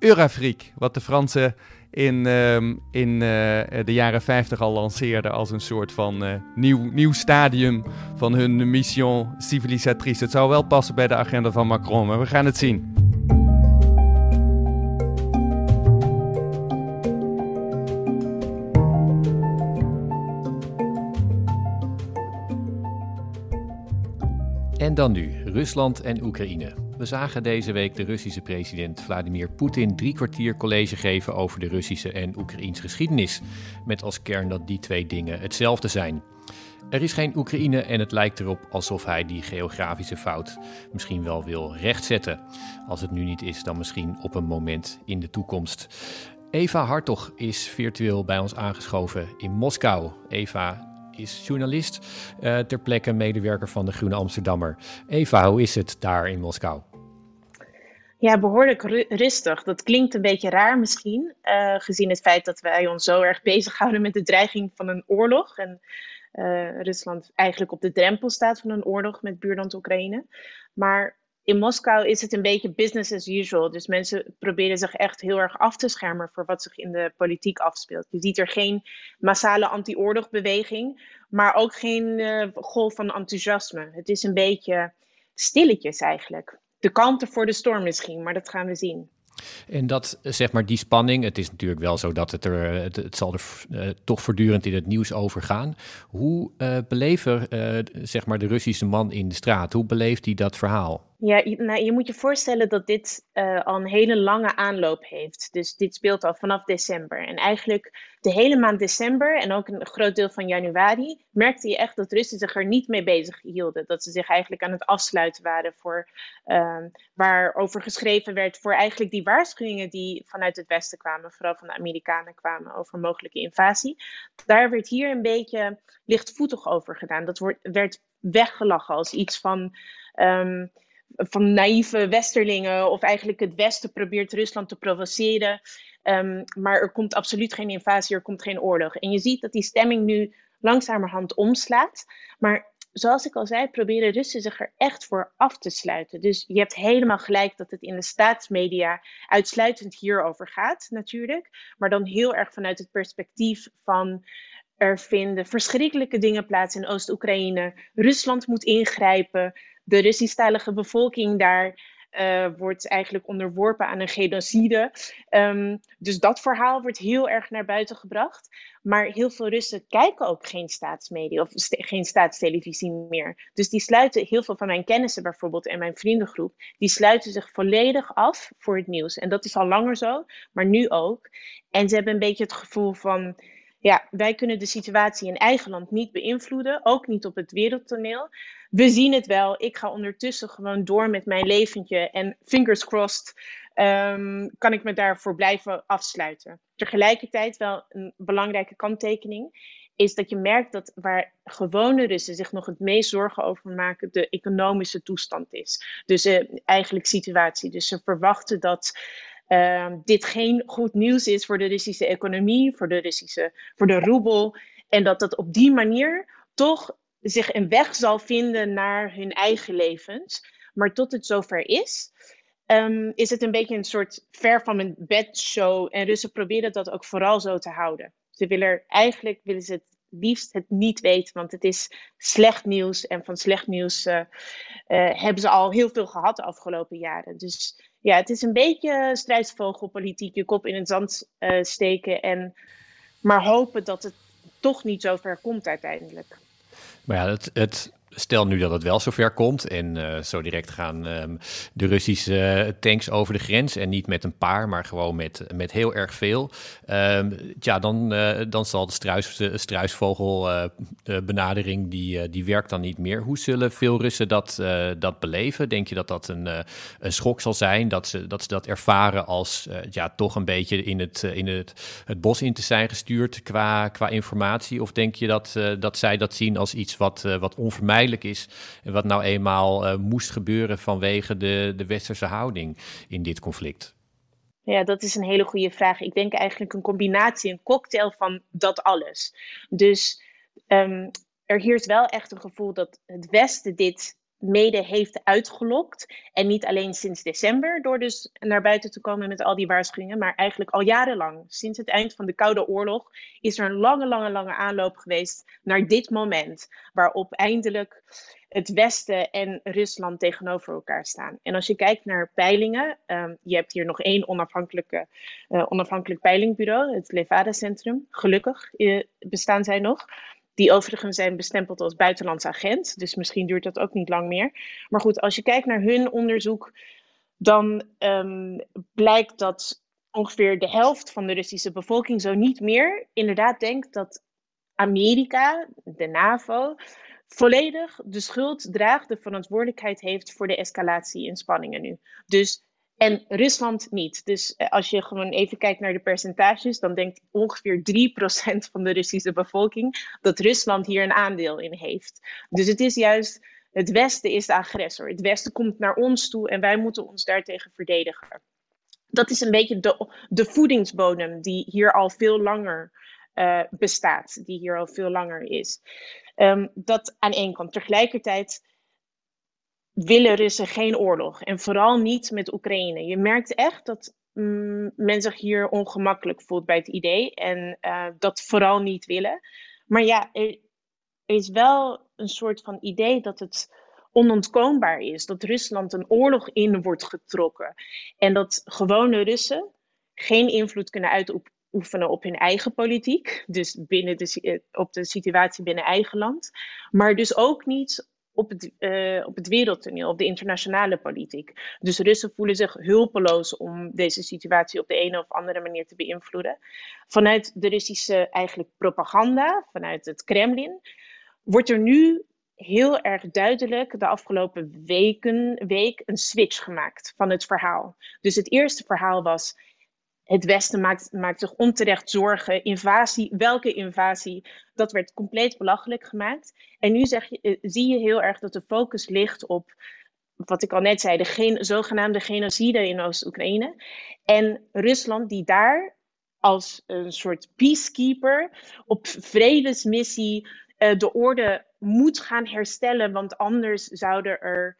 Eurafrique, wat de Fransen in, ehm, in de jaren 50 al lanceerden als een soort van nieuw, nieuw stadium van hun mission civilisatrice. Het zou wel passen bij de agenda van Macron, maar we gaan het zien. En dan nu, Rusland en Oekraïne. We zagen deze week de Russische president Vladimir Poetin drie kwartier college geven over de Russische en Oekraïns geschiedenis, met als kern dat die twee dingen hetzelfde zijn. Er is geen Oekraïne en het lijkt erop alsof hij die geografische fout misschien wel wil rechtzetten. Als het nu niet is, dan misschien op een moment in de toekomst. Eva Hartog is virtueel bij ons aangeschoven in Moskou. Eva, is journalist, uh, ter plekke medewerker van de Groene Amsterdammer. Eva, hoe is het daar in Moskou? Ja, behoorlijk rustig. Dat klinkt een beetje raar misschien, uh, gezien het feit dat wij ons zo erg bezighouden met de dreiging van een oorlog. En uh, Rusland eigenlijk op de drempel staat van een oorlog met buurland Oekraïne. Maar in Moskou is het een beetje business as usual. Dus mensen proberen zich echt heel erg af te schermen voor wat zich in de politiek afspeelt. Je ziet er geen massale anti-oorlogbeweging, maar ook geen uh, golf van enthousiasme. Het is een beetje stilletjes eigenlijk. De kalmte voor de storm misschien, maar dat gaan we zien. En dat, zeg maar, die spanning, het is natuurlijk wel zo dat het er, het, het zal er uh, toch voortdurend in het nieuws over gaan. Hoe uh, beleven, zeg maar, de Russische man in de straat, hoe beleeft hij dat verhaal? Ja, nou, je moet je voorstellen dat dit uh, al een hele lange aanloop heeft. Dus dit speelt al vanaf december. En eigenlijk de hele maand december en ook een groot deel van januari merkte je echt dat Russen zich er niet mee bezig hielden. Dat ze zich eigenlijk aan het afsluiten waren voor uh, waarover geschreven werd voor eigenlijk die waarschuwingen die vanuit het Westen kwamen, vooral van de Amerikanen kwamen over mogelijke invasie. Daar werd hier een beetje lichtvoetig over gedaan. Dat wordt, werd weggelachen als iets van. Um, van naïeve westerlingen of eigenlijk het Westen probeert Rusland te provoceren. Um, maar er komt absoluut geen invasie, er komt geen oorlog. En je ziet dat die stemming nu langzamerhand omslaat. Maar zoals ik al zei, proberen Russen zich er echt voor af te sluiten. Dus je hebt helemaal gelijk dat het in de staatsmedia uitsluitend hierover gaat, natuurlijk. Maar dan heel erg vanuit het perspectief van er vinden verschrikkelijke dingen plaats in Oost-Oekraïne. Rusland moet ingrijpen de Russisch-talige bevolking daar uh, wordt eigenlijk onderworpen aan een genocide. Um, dus dat verhaal wordt heel erg naar buiten gebracht. Maar heel veel Russen kijken ook geen staatsmedia of geen staatstelevisie meer. Dus die sluiten, heel veel van mijn kennissen bijvoorbeeld en mijn vriendengroep, die sluiten zich volledig af voor het nieuws. En dat is al langer zo, maar nu ook. En ze hebben een beetje het gevoel van ja, wij kunnen de situatie in eigen land niet beïnvloeden, ook niet op het wereldtoneel. We zien het wel. Ik ga ondertussen gewoon door met mijn leventje en fingers crossed um, kan ik me daarvoor blijven afsluiten. Tegelijkertijd wel een belangrijke kanttekening is dat je merkt dat waar gewone Russen zich nog het meest zorgen over maken, de economische toestand is. Dus uh, eigenlijk situatie. Dus ze verwachten dat uh, dit geen goed nieuws is voor de Russische economie, voor de Russische, voor de roebel. En dat dat op die manier toch zich een weg zal vinden naar hun eigen levens. Maar tot het zover is, um, is het een beetje een soort ver van mijn bed show. En Russen proberen dat ook vooral zo te houden. Ze willen eigenlijk willen ze het liefst het niet weten, want het is slecht nieuws. En van slecht nieuws uh, uh, hebben ze al heel veel gehad de afgelopen jaren. Dus ja, het is een beetje strijdvogelpolitiek, je kop in het zand uh, steken en maar hopen dat het toch niet zo ver komt uiteindelijk. Maar ja, het, het stel nu dat het wel zover komt en uh, zo direct gaan um, de Russische tanks over de grens en niet met een paar, maar gewoon met, met heel erg veel. Um, ja, dan, uh, dan zal de struis, struisvogelbenadering, die, die werkt dan niet meer. Hoe zullen veel Russen dat, dat beleven? Denk je dat dat een, een schok zal zijn, dat ze dat, ze dat ervaren als ja, toch een beetje in het, in het, het bos in te zijn gestuurd qua, qua informatie? Of denk je dat, dat zij dat zien als iets wat, wat onvermijdelijk is. En wat nou eenmaal uh, moest gebeuren vanwege de, de westerse houding in dit conflict? Ja, dat is een hele goede vraag. Ik denk eigenlijk een combinatie, een cocktail van dat alles. Dus um, er heerst wel echt een gevoel dat het Westen dit mede heeft uitgelokt. En niet alleen sinds december door dus naar buiten te komen met al die waarschuwingen, maar eigenlijk al jarenlang. Sinds het eind van de Koude Oorlog is er een lange, lange, lange aanloop geweest naar dit moment. Waarop eindelijk het Westen en Rusland tegenover elkaar staan. En als je kijkt naar peilingen, um, je hebt hier nog één onafhankelijke, uh, onafhankelijk peilingbureau, het Levada Centrum. Gelukkig uh, bestaan zij nog. Die overigens zijn bestempeld als buitenlands agent. Dus misschien duurt dat ook niet lang meer. Maar goed, als je kijkt naar hun onderzoek, dan um, blijkt dat ongeveer de helft van de Russische bevolking zo niet meer inderdaad denkt dat Amerika, de NAVO, volledig de schuld draagt, de verantwoordelijkheid heeft voor de escalatie in spanningen nu. Dus en Rusland niet. Dus eh, als je gewoon even kijkt naar de percentages, dan denkt ongeveer 3% van de Russische bevolking dat Rusland hier een aandeel in heeft. Dus het is juist, het Westen is de agressor. Het Westen komt naar ons toe en wij moeten ons daartegen verdedigen. Dat is een beetje de, de voedingsbodem die hier al veel langer uh, bestaat, die hier al veel langer is. Um, dat aan één kant. Tegelijkertijd willen Russen geen oorlog. En vooral niet met Oekraïne. Je merkt echt dat mm, men zich hier ongemakkelijk voelt bij het idee. En uh, dat vooral niet willen. Maar ja, er, is wel een soort van idee dat het onontkoombaar is. Dat Rusland een oorlog in wordt getrokken. En dat gewone Russen geen invloed kunnen uitoefenen op hun eigen politiek. Dus binnen de, eh, op de situatie binnen eigen land. Maar dus ook niet op het, uh, op het wereldtoneel, op de internationale politiek. Dus Russen voelen zich hulpeloos om deze situatie op de een of andere manier te beïnvloeden. Vanuit de Russische eigenlijk propaganda, vanuit het Kremlin, wordt er nu heel erg duidelijk de afgelopen weken, week een switch gemaakt van het verhaal. Dus het eerste verhaal was het Westen maakt, maakt zich onterecht zorgen. Invasie, welke invasie? Dat werd compleet belachelijk gemaakt. En nu zeg je, eh, zie je heel erg dat de focus ligt op, wat ik al net zei, de gen, zogenaamde genocide in Oost-Oekraïne. En Rusland, die daar als een soort peacekeeper op vredesmissie uh, de orde moet gaan herstellen, want anders zouden er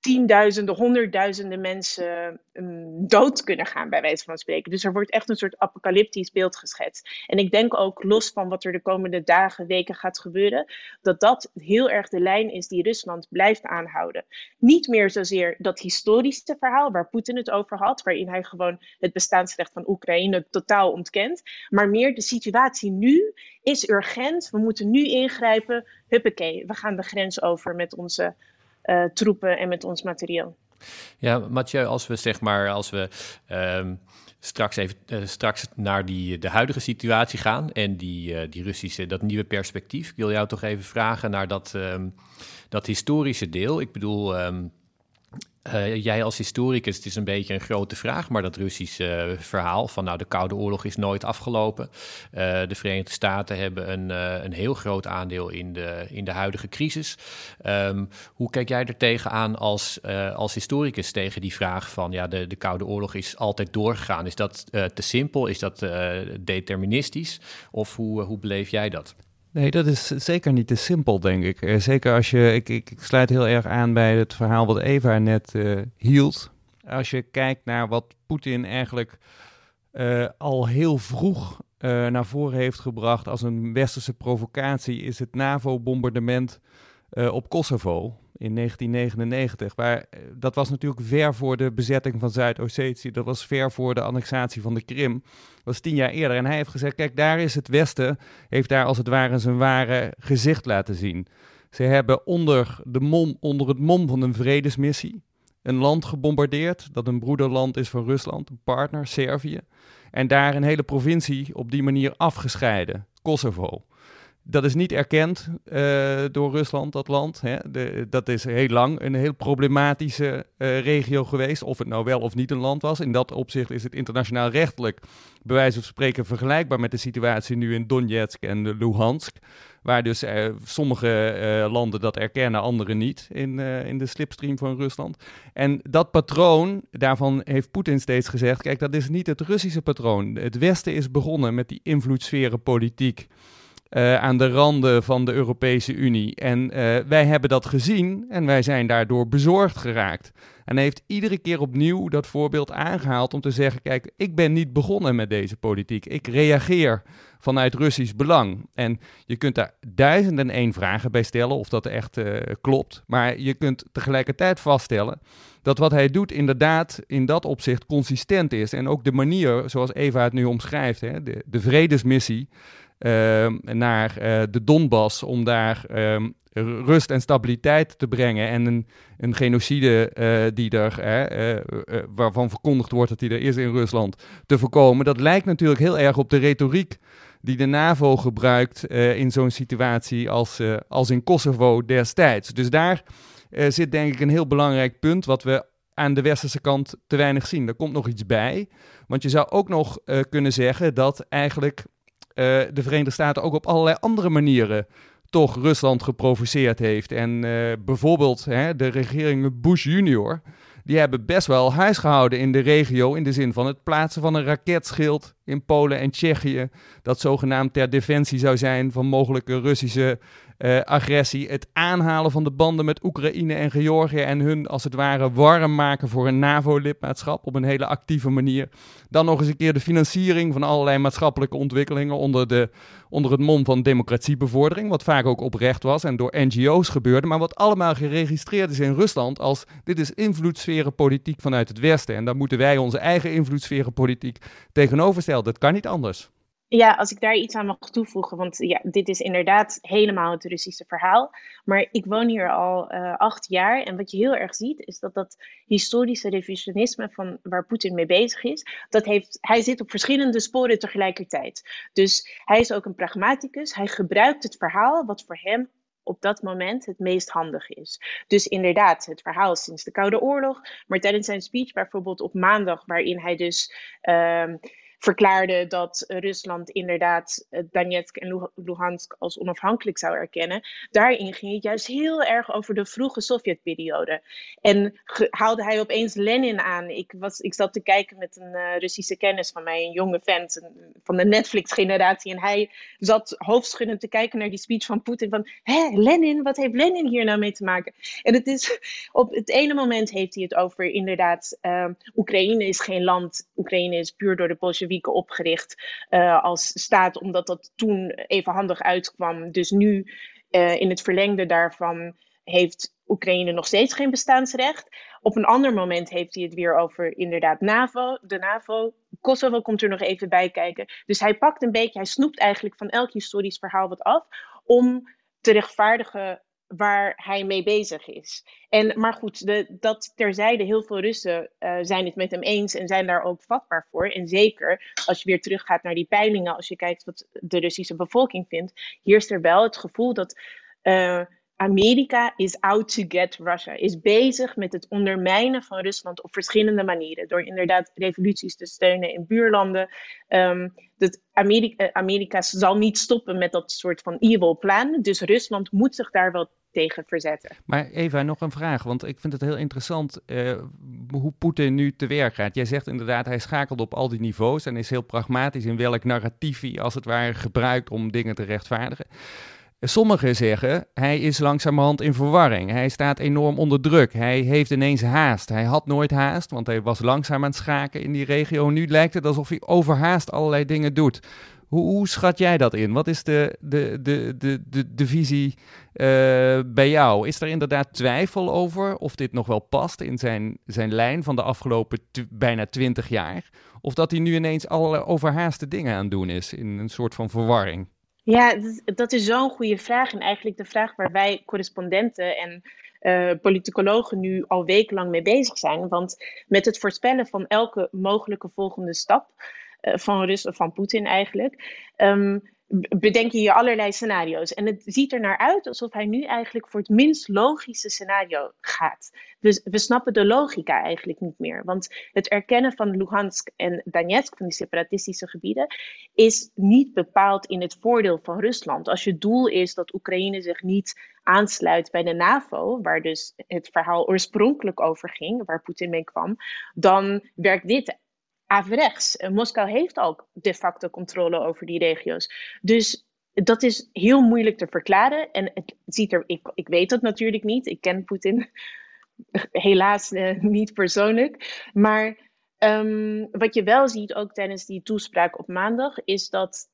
tienduizenden, honderdduizenden mensen um, dood kunnen gaan, bij wijze van spreken. Dus er wordt echt een soort apocalyptisch beeld geschetst. En ik denk ook, los van wat er de komende dagen, weken gaat gebeuren, dat dat heel erg de lijn is die Rusland blijft aanhouden. Niet meer zozeer dat historische verhaal waar Poetin het over had, waarin hij gewoon het bestaansrecht van Oekraïne totaal ontkent, maar meer de situatie nu is urgent. We moeten nu ingrijpen. Huppakee, we gaan de grens over met onze troepen en met ons materieel. Ja, Mathieu, als we zeg maar, als we um, straks even uh, straks naar die, de huidige situatie gaan en die, uh, die Russische, dat nieuwe perspectief. Ik wil jou toch even vragen naar dat, um, dat historische deel. Ik bedoel, um, uh, jij als historicus, het is een beetje een grote vraag, maar dat Russische uh, verhaal van nou de Koude Oorlog is nooit afgelopen. Uh, de Verenigde Staten hebben een, een heel groot aandeel in de, in de huidige crisis. Um, hoe kijk jij er tegenaan als, als historicus tegen die vraag van ja de, de Koude Oorlog is altijd doorgegaan? Is dat te simpel? Is dat deterministisch? Of hoe, hoe beleef jij dat? Nee, dat is zeker niet te simpel, denk ik. Eh, zeker als je, ik, ik, ik, sluit heel erg aan bij het verhaal wat Eva net uh, hield. Als je kijkt naar wat Poetin eigenlijk uh, al heel vroeg naar voren heeft gebracht als een westerse provocatie, is het NAVO-bombardement op Kosovo in 1999. Maar eh, dat was natuurlijk ver voor de bezetting van Zuid-Ossetië. Dat was ver voor de annexatie van de Krim. Dat was tien jaar eerder. En hij heeft gezegd: kijk, daar is het Westen, heeft daar als het ware zijn ware gezicht laten zien. Ze hebben onder, de mom, onder het mom van een vredesmissie een land gebombardeerd dat een broederland is van Rusland, een partner, Servië. En daar een hele provincie op die manier afgescheiden, Kosovo. Dat is niet erkend uh, door Rusland, dat land. Hè. De, dat is heel lang een heel problematische uh, regio geweest. Of het nou wel of niet een land was. In dat opzicht is het internationaal rechtelijk, bij wijze van spreken, vergelijkbaar met de situatie nu in Donetsk en Luhansk. Waar dus uh, sommige landen dat erkennen, andere niet in, in de slipstream van Rusland. En dat patroon, daarvan heeft Poetin steeds gezegd: kijk, dat is niet het Russische patroon. Het Westen is begonnen met die invloedssferen politiek uh, aan de randen van de Europese Unie. En uh, wij hebben dat gezien en wij zijn daardoor bezorgd geraakt. En hij heeft iedere keer opnieuw dat voorbeeld aangehaald om te zeggen: kijk, ik ben niet begonnen met deze politiek. Ik reageer vanuit Russisch belang. En je kunt daar duizenden en één vragen bij stellen of dat echt uh, klopt. Maar je kunt tegelijkertijd vaststellen dat wat hij doet inderdaad in dat opzicht consistent is. En ook de manier zoals Eva het nu omschrijft, hè, de, de vredesmissie. Uh, naar uh, de Donbass om daar uh, rust en stabiliteit te brengen en een, een genocide uh, die er, waarvan verkondigd wordt dat die er is in Rusland, te voorkomen. Dat lijkt natuurlijk heel erg op de retoriek die de NAVO gebruikt in zo'n situatie als, als in Kosovo destijds. Dus daar zit denk ik een heel belangrijk punt wat we aan de westerse kant te weinig zien. Er komt nog iets bij, want je zou ook nog kunnen zeggen dat eigenlijk de Verenigde Staten ook op allerlei andere manieren toch Rusland geprovoceerd heeft. En uh, bijvoorbeeld hè, de regering Bush junior, die hebben best wel huis gehouden in de regio in de zin van het plaatsen van een raketschild in Polen en Tsjechië, dat zogenaamd ter defensie zou zijn van mogelijke Russische uh, agressie. Het aanhalen van de banden met Oekraïne en Georgië en hun als het ware warm maken voor een NAVO-lidmaatschap op een hele actieve manier. Dan nog eens een keer de financiering van allerlei maatschappelijke ontwikkelingen onder, de, onder het mom van democratiebevordering, wat vaak ook oprecht was en door NGO's gebeurde, maar wat allemaal geregistreerd is in Rusland als dit is invloedssferenpolitiek vanuit het Westen. En daar moeten wij onze eigen invloedssferenpolitiek tegenover stellen. Dat kan niet anders. Ja, als ik daar iets aan mag toevoegen, want ja, dit is inderdaad helemaal het Russische verhaal. Maar ik woon hier al uh, acht jaar en wat je heel erg ziet, is dat dat historische revisionisme van waar Poetin mee bezig is, dat heeft, hij zit op verschillende sporen tegelijkertijd. Dus hij is ook een pragmaticus, hij gebruikt het verhaal wat voor hem op dat moment het meest handig is. Dus inderdaad, het verhaal sinds de Koude Oorlog, maar tijdens zijn speech bijvoorbeeld op maandag, waarin hij dus... Uh, verklaarde dat Rusland inderdaad eh, Donetsk en Luhansk als onafhankelijk zou erkennen. Daarin ging het juist heel erg over de vroege Sovjetperiode. En haalde hij opeens Lenin aan. Ik, was, ik zat te kijken met een uh, Russische kennis van mij, een jonge vent van de Netflix-generatie. En hij zat hoofdschuddend te kijken naar die speech van Poetin. Van, hé, Lenin, wat heeft Lenin hier nou mee te maken? En het is, op het ene moment heeft hij het over inderdaad, uh, Oekraïne is geen land. Oekraïne is puur door de Opgericht uh, als staat, omdat dat toen even handig uitkwam. Dus nu uh, in het verlengde daarvan heeft Oekraïne nog steeds geen bestaansrecht. Op een ander moment heeft hij het weer over inderdaad NAVO, de NAVO. Kosovo komt er nog even bij kijken. Dus hij pakt een beetje, hij snoept eigenlijk van elk historisch verhaal wat af om te rechtvaardigen waar hij mee bezig is. En, maar goed, de, dat terzijde, heel veel Russen uh, zijn het met hem eens en zijn daar ook vatbaar voor. En zeker als je weer teruggaat naar die peilingen, als je kijkt wat de Russische bevolking vindt, heerst er wel het gevoel dat uh, Amerika is out to get Russia, is bezig met het ondermijnen van Rusland op verschillende manieren. Door inderdaad revoluties te steunen in buurlanden. Um, dat Amerika, eh, Amerika zal niet stoppen met dat soort van evil plan. Dus Rusland moet zich daar wel tegen verzetten. Maar Eva, nog een vraag, want ik vind het heel interessant uh, hoe Poetin nu te werk gaat. Jij zegt inderdaad, hij schakelt op al die niveaus en is heel pragmatisch in welk narratief hij als het ware gebruikt om dingen te rechtvaardigen. Sommigen zeggen, hij is langzamerhand in verwarring. Hij staat enorm onder druk. Hij heeft ineens haast. Hij had nooit haast, want hij was langzaam aan het schaken in die regio. Nu lijkt het alsof hij overhaast allerlei dingen doet. Hoe, hoe schat jij dat in? Wat is de, de, de, de, de, visie uh, bij jou? Is er inderdaad twijfel over of dit nog wel past in zijn, zijn lijn van de afgelopen bijna twintig jaar? Of dat hij nu ineens allerlei overhaaste dingen aan het doen is in een soort van verwarring? Ja, dat is zo'n goede vraag. En eigenlijk de vraag waar wij correspondenten en uh, politicologen nu al wekenlang mee bezig zijn. Want met het voorspellen van elke mogelijke volgende stap uh, van Rusland, van Poetin eigenlijk. Um, bedenk je je allerlei scenario's. En het ziet er naar uit alsof hij nu eigenlijk voor het minst logische scenario gaat. Dus we snappen de logica eigenlijk niet meer. Want het erkennen van Luhansk en Donetsk, van die separatistische gebieden, is niet bepaald in het voordeel van Rusland. Als je doel is dat Oekraïne zich niet aansluit bij de NAVO, waar dus het verhaal oorspronkelijk over ging, waar Poetin mee kwam, dan werkt dit averechts. Moskou heeft ook de facto controle over die regio's. Dus dat is heel moeilijk te verklaren. En het ziet er, ik, ik weet dat natuurlijk niet. Ik ken Poetin helaas uh, niet persoonlijk. Maar um, wat je wel ziet, ook tijdens die toespraak op maandag, is dat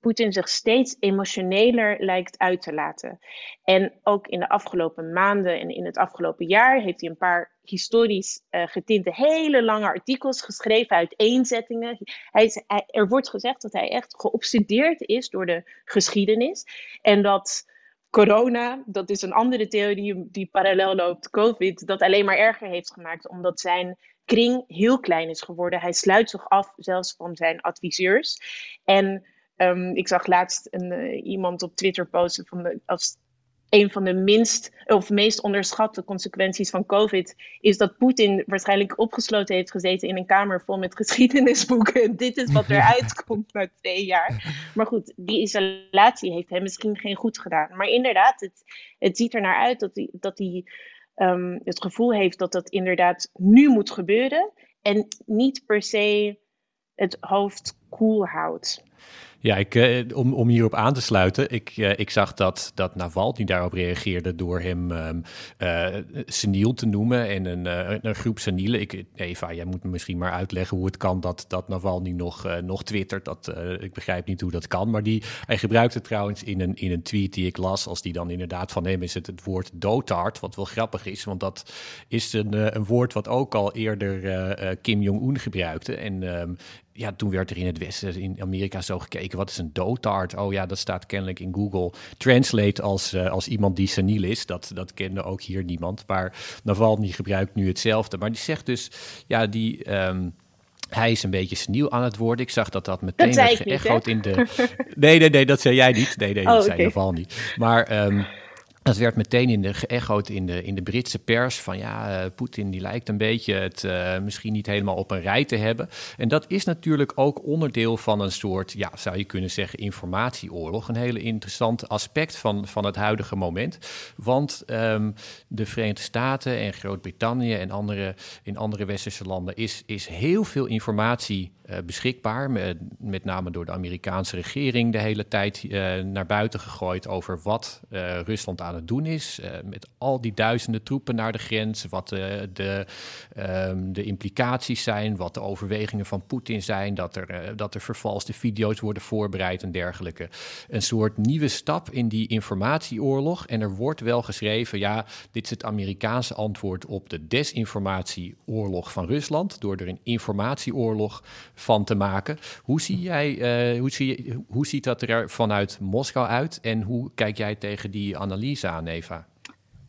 Poetin zich steeds emotioneler lijkt uit te laten. En ook in de afgelopen maanden en in het afgelopen jaar heeft hij een paar historisch uh, getinte hele lange artikels geschreven, uiteenzettingen. Hij hij, er wordt gezegd dat hij echt geobsedeerd is door de geschiedenis. En dat corona, dat is een andere theorie die parallel loopt, COVID, dat alleen maar erger heeft gemaakt, omdat zijn kring heel klein is geworden. Hij sluit zich af zelfs van zijn adviseurs. En um, ik zag laatst een, uh, iemand op Twitter posten van de, als een van de minst of meest onderschatte consequenties van COVID is dat Poetin waarschijnlijk opgesloten heeft gezeten in een kamer vol met geschiedenisboeken. Dit is wat eruit komt na twee jaar. Maar goed, die isolatie heeft hem misschien geen goed gedaan. Maar inderdaad, het, het ziet er naar uit dat hij, dat hij um, het gevoel heeft dat dat inderdaad nu moet gebeuren en niet per se het hoofd koel houdt. Ja, ik, uh, om, om hierop aan te sluiten. Ik, uh, ik zag dat, dat Navalny daarop reageerde door hem um, seniel te noemen en een, een groep senielen. Ik, Eva, jij moet me misschien maar uitleggen hoe het kan dat, dat Navalny nog, nog twittert. Dat, ik begrijp niet hoe dat kan. Maar die, hij gebruikte trouwens in een, in een tweet die ik las, als die dan inderdaad van hem is, het, het woord dotard. Wat wel grappig is, want dat is een, een woord wat ook al eerder Kim Jong-un gebruikte. En um, ja, toen werd er in het Westen, in Amerika, zo gekeken. Wat is een dotard? Oh ja, dat staat kennelijk in Google Translate als, uh, als iemand die seniel is. Dat, dat kende ook hier niemand. Maar Navalny gebruikt nu hetzelfde. Maar die zegt dus, ja, die... Um, hij is een beetje seniel aan het worden. Ik zag dat dat meteen dat werd geëchoed in de. Nee, nee, nee, dat zei jij niet. Nee, nee, oh, dat okay. zei Navalny. Maar. Um, dat werd meteen in de, geëchoed in de, in de Britse pers van ja, uh, Poetin die lijkt een beetje het uh, misschien niet helemaal op een rij te hebben. En dat is natuurlijk ook onderdeel van een soort, ja, zou je kunnen zeggen, informatieoorlog. Een hele interessant aspect van, van het huidige moment. Want um, de Verenigde Staten en Groot-Brittannië en andere, in andere westerse landen is, is heel veel informatie uh, beschikbaar. Met, met, name door de Amerikaanse regering de hele tijd naar buiten gegooid over wat Rusland aan doen is. Uh, met al die duizenden troepen naar de grens. Wat de, de, um, de implicaties zijn. Wat de overwegingen van Poetin zijn. Dat er, uh, dat er vervalste video's worden voorbereid en dergelijke. Een soort nieuwe stap in die informatieoorlog. En er wordt wel geschreven: ja, dit is het Amerikaanse antwoord op de desinformatieoorlog van Rusland. Door er een informatieoorlog van te maken. Hoe, zie jij, hoe, zie, hoe ziet dat er vanuit Moskou uit? En hoe kijk jij tegen die analyse? Eva?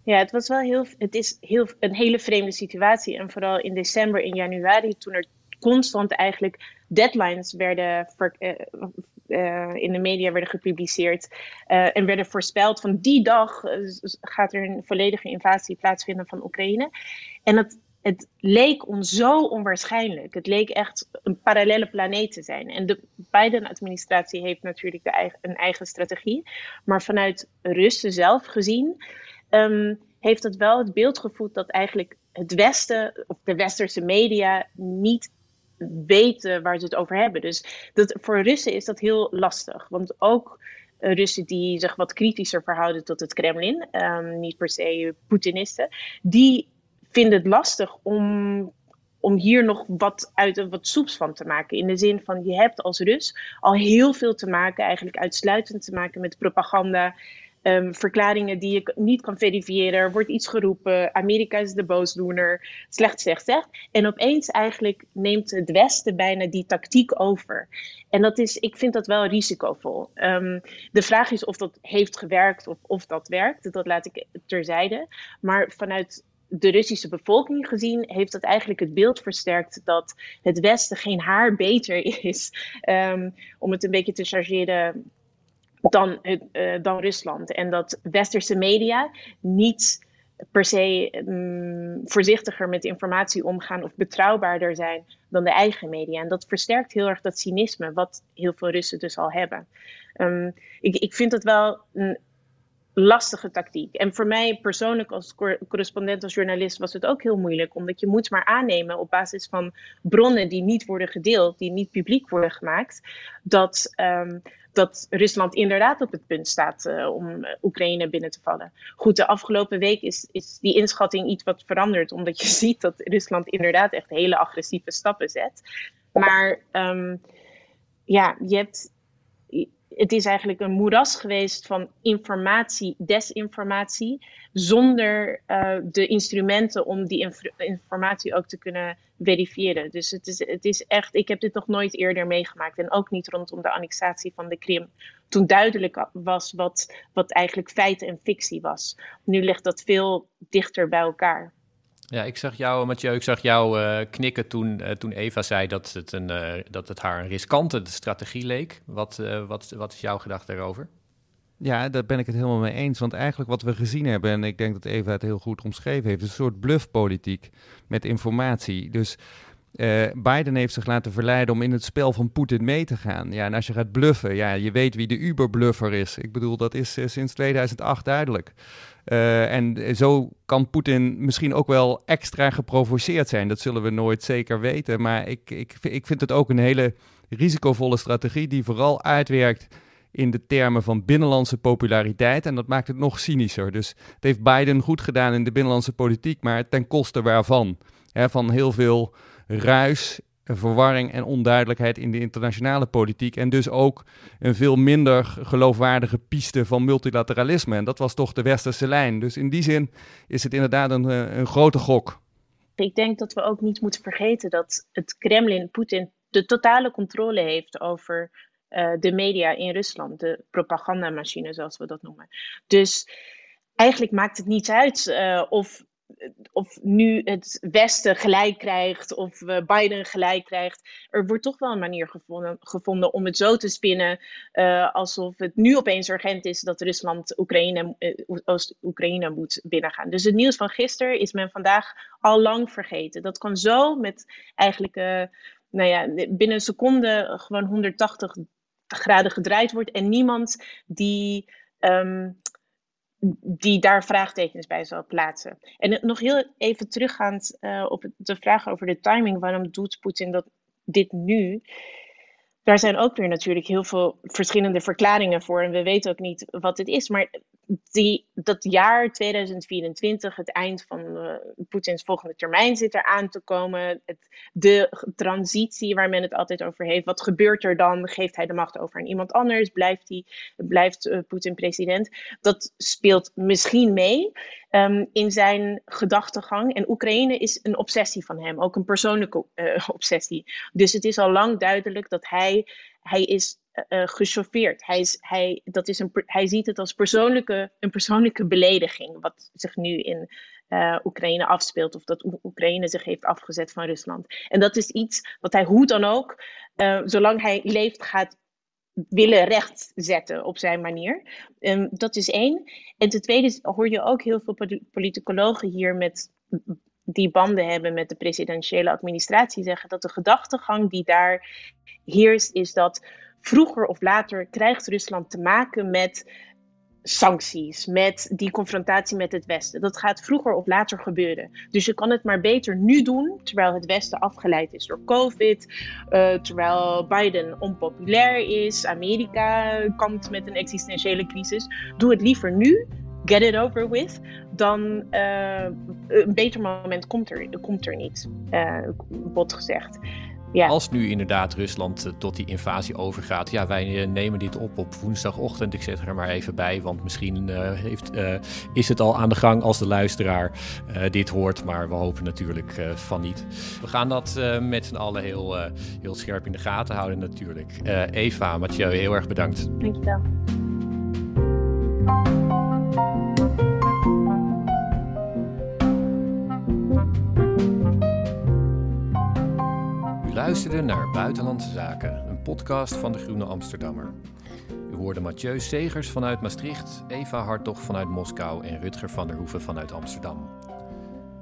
Ja, het was wel heel, het is heel, een hele vreemde situatie. En vooral in december en januari, toen er constant eigenlijk deadlines werden uh, uh, in de media werden gepubliceerd uh, en werden voorspeld van die dag gaat er een volledige invasie plaatsvinden van Oekraïne. En dat, het leek ons zo onwaarschijnlijk. Het leek echt een parallele planeet te zijn. En de Biden-administratie heeft natuurlijk de eigen, een eigen strategie. Maar vanuit Russen zelf gezien, um, heeft het wel het beeld gevoed dat eigenlijk het Westen, of de westerse media, niet weten waar ze het over hebben. Dus dat, voor Russen is dat heel lastig. Want ook Russen die zich wat kritischer verhouden tot het Kremlin, um, niet per se Poetinisten, die vinden het lastig om, om hier nog wat uit wat soeps van te maken. In de zin van je hebt als Rus al heel veel te maken, eigenlijk uitsluitend te maken met propaganda. Um, verklaringen die je niet kan verifiëren. Er wordt iets geroepen. Amerika is de boosdoener. Slecht zegt, zegt. En opeens eigenlijk neemt het Westen bijna die tactiek over. En dat is, ik vind dat wel risicovol. Um, de vraag is of dat heeft gewerkt of of dat werkt. Dat laat ik terzijde. Maar vanuit de Russische bevolking gezien heeft dat eigenlijk het beeld versterkt dat het Westen geen haar beter is, um, om het een beetje te chargeren, dan, uh, dan Rusland. En dat westerse media niet per se um, voorzichtiger met informatie omgaan of betrouwbaarder zijn dan de eigen media. En dat versterkt heel erg dat cynisme, wat heel veel Russen dus al hebben. Um, ik, ik vind dat wel een lastige tactiek. En voor mij persoonlijk als correspondent, als journalist, was het ook heel moeilijk. Omdat je moet maar aannemen op basis van bronnen die niet worden gedeeld, die niet publiek worden gemaakt, dat, um, dat Rusland inderdaad op het punt staat uh, om Oekraïne binnen te vallen. Goed, de afgelopen week is, is die inschatting iets wat veranderd, omdat je ziet dat Rusland inderdaad echt hele agressieve stappen zet. Maar um, ja, je hebt het is eigenlijk een moeras geweest van informatie, desinformatie, zonder uh, de instrumenten om die inf informatie ook te kunnen verifiëren. Dus het is, het is echt, ik heb dit nog nooit eerder meegemaakt en ook niet rondom de annexatie van de Krim. Toen duidelijk was wat, wat eigenlijk feit en fictie was. Nu ligt dat veel dichter bij elkaar. Ja, ik zag jou, Mathieu, ik zag jou uh, knikken toen, uh, toen Eva zei dat het, een, uh, dat het haar een riskante strategie leek. Wat, wat, wat is jouw gedachte daarover? Ja, daar ben ik het helemaal mee eens. Want eigenlijk wat we gezien hebben, en ik denk dat Eva het heel goed omschreven heeft, een soort bluffpolitiek met informatie. Dus Biden heeft zich laten verleiden om in het spel van Poetin mee te gaan. Ja, en als je gaat bluffen, ja, je weet wie de Uber-bluffer is. Ik bedoel, dat is sinds 2008 duidelijk. Uh, en zo kan Poetin misschien ook wel extra geprovoceerd zijn. Dat zullen we nooit zeker weten. Maar ik, ik, ik vind het ook een hele risicovolle strategie die vooral uitwerkt in de termen van binnenlandse populariteit. En dat maakt het nog cynischer. Dus het heeft Biden goed gedaan in de binnenlandse politiek, maar ten koste waarvan? van heel veel ruis verwarring en onduidelijkheid in de internationale politiek. En dus ook een veel minder geloofwaardige piste van multilateralisme. En dat was toch de westerse lijn. Dus in die zin is het inderdaad een, eh, een grote gok. Ik denk dat we ook niet moeten vergeten dat het Kremlin, Poetin, de totale controle heeft over uh, de media in Rusland. De propagandamachine, zoals we dat noemen. Dus eigenlijk maakt het niet uit uh, of of nu het Westen gelijk krijgt of Biden gelijk krijgt. Er wordt toch wel een manier gevonden, gevonden om het zo te spinnen uh, alsof het nu opeens urgent is dat Rusland Oekraïne, uh, Oost-Oekraïne moet binnengaan. Dus het nieuws van gisteren is men vandaag al lang vergeten. Dat kan zo met eigenlijk nou ja, binnen een seconde gewoon 180 graden gedraaid wordt en niemand die. Um, die daar vraagtekens bij zal plaatsen. En nog heel even teruggaand uh, op de vraag over de timing. Waarom doet Poetin dat, dit nu? Daar zijn ook weer natuurlijk heel veel verschillende verklaringen voor. En we weten ook niet wat het is. Maar die, dat jaar 2024, het eind van uh, Poetins volgende termijn zit er aan te komen. Het, de transitie waar men het altijd over heeft. Wat gebeurt er dan? Geeft hij de macht over aan iemand anders? Blijft, blijft uh, Poetin president? Dat speelt misschien mee um, in zijn gedachtegang. En Oekraïne is een obsessie van hem, ook een persoonlijke uh, obsessie. Dus het is al lang duidelijk dat hij, hij is uh, gechauffeerd. Hij, is, hij, dat is een, hij ziet het als persoonlijke, een persoonlijke belediging, wat zich nu in Oekraïne afspeelt, of dat Oekraïne zich heeft afgezet van Rusland. En dat is iets wat hij hoe dan ook, zolang hij leeft, gaat willen rechtzetten op zijn manier. Um, dat is één. En ten tweede hoor je ook heel veel politicologen hier met die banden hebben met de presidentiële administratie zeggen dat de gedachtegang die daar heerst is dat vroeger of later krijgt Rusland te maken met sancties, met die confrontatie met het Westen. Dat gaat vroeger of later gebeuren. Dus je kan het maar beter nu doen, terwijl het Westen afgeleid is door COVID, uh, terwijl Biden onpopulair is, Amerika kampt met een existentiële crisis. Doe het liever nu, get it over with, dan uh, een beter moment komt er, komt er niet, uh, bot gezegd. Ja. Als nu inderdaad Rusland eh, tot die invasie overgaat, ja, wij uh, nemen dit op op woensdagochtend. Ik zet er maar even bij, want misschien uh, heeft, is het al aan de gang als de luisteraar dit hoort, maar we hopen natuurlijk van niet. We gaan dat met z'n allen heel, heel scherp in de gaten houden natuurlijk. Eva, Mathieu, heel erg bedankt. Dankjewel. Luisterde naar Buitenlandse Zaken, een podcast van de Groene Amsterdammer. U hoorde Mathieu Segers vanuit Maastricht, Eva Hartog vanuit Moskou en Rutger van der Hoeven vanuit Amsterdam.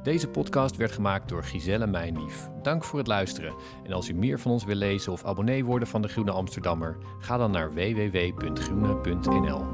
Deze podcast werd gemaakt door Giselle Mijnlief. Dank voor het luisteren. En als u meer van ons wil lezen of abonnee worden van de Groene Amsterdammer, ga dan naar www.groene.nl.